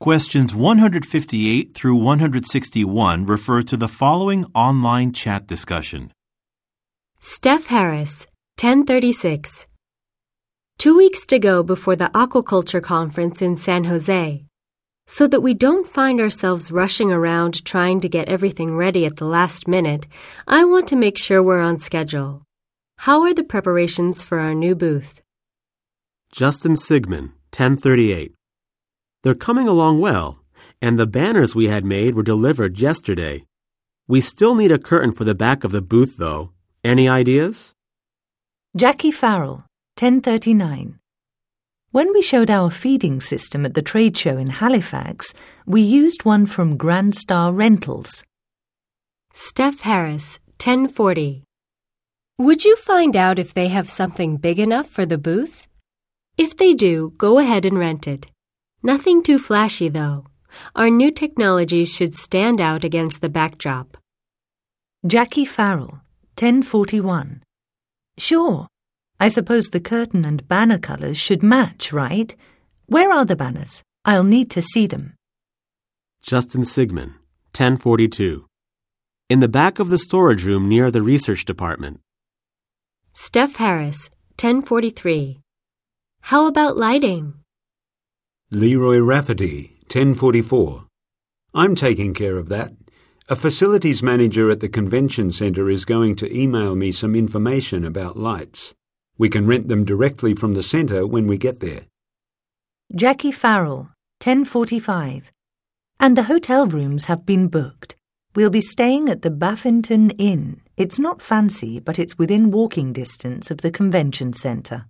Questions 158 through 161 refer to the following online chat discussion. Steph Harris, 1036. Two weeks to go before the aquaculture conference in San Jose. So that we don't find ourselves rushing around trying to get everything ready at the last minute, I want to make sure we're on schedule. How are the preparations for our new booth? Justin Sigmund, 1038. They're coming along well, and the banners we had made were delivered yesterday. We still need a curtain for the back of the booth, though. Any ideas? Jackie Farrell, 1039. When we showed our feeding system at the trade show in Halifax, we used one from Grand Star Rentals. Steph Harris, 1040. Would you find out if they have something big enough for the booth? If they do, go ahead and rent it. Nothing too flashy, though. Our new technologies should stand out against the backdrop. Jackie Farrell, 1041. Sure. I suppose the curtain and banner colours should match, right? Where are the banners? I'll need to see them. Justin Sigmund, 1042. In the back of the storage room near the research department. Steph Harris, 1043. How about lighting? Leroy Rafferty, 1044. I'm taking care of that. A facilities manager at the convention centre is going to email me some information about lights. We can rent them directly from the centre when we get there. Jackie Farrell, 1045. And the hotel rooms have been booked. We'll be staying at the Baffington Inn. It's not fancy, but it's within walking distance of the convention centre.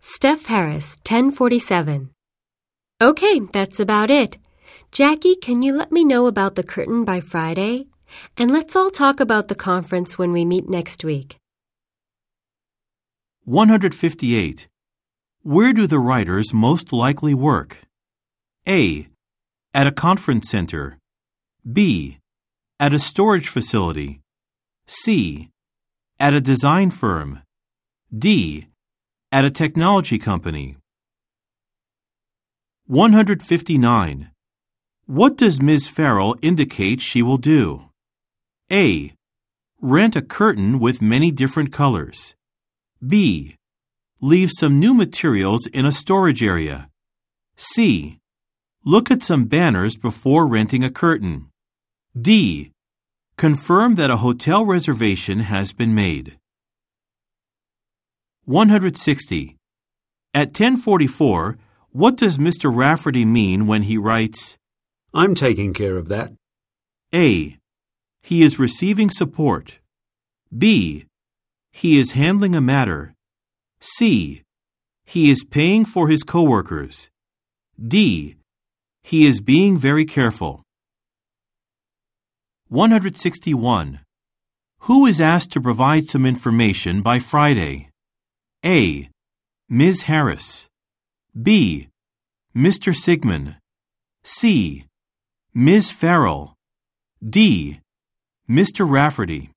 Steph Harris, 1047. Okay, that's about it. Jackie, can you let me know about the curtain by Friday? And let's all talk about the conference when we meet next week. 158. Where do the writers most likely work? A. At a conference center. B. At a storage facility. C. At a design firm. D. At a technology company. 159. What does Ms. Farrell indicate she will do? A. Rent a curtain with many different colors. B. Leave some new materials in a storage area. C. Look at some banners before renting a curtain. D. Confirm that a hotel reservation has been made. 160. At 1044, what does Mr. Rafferty mean when he writes, I'm taking care of that. A. He is receiving support. B. He is handling a matter. C. He is paying for his coworkers. D. He is being very careful. 161. Who is asked to provide some information by Friday? A. Ms. Harris. B. Mr. Sigmund. C. Ms. Farrell. D. Mr. Rafferty.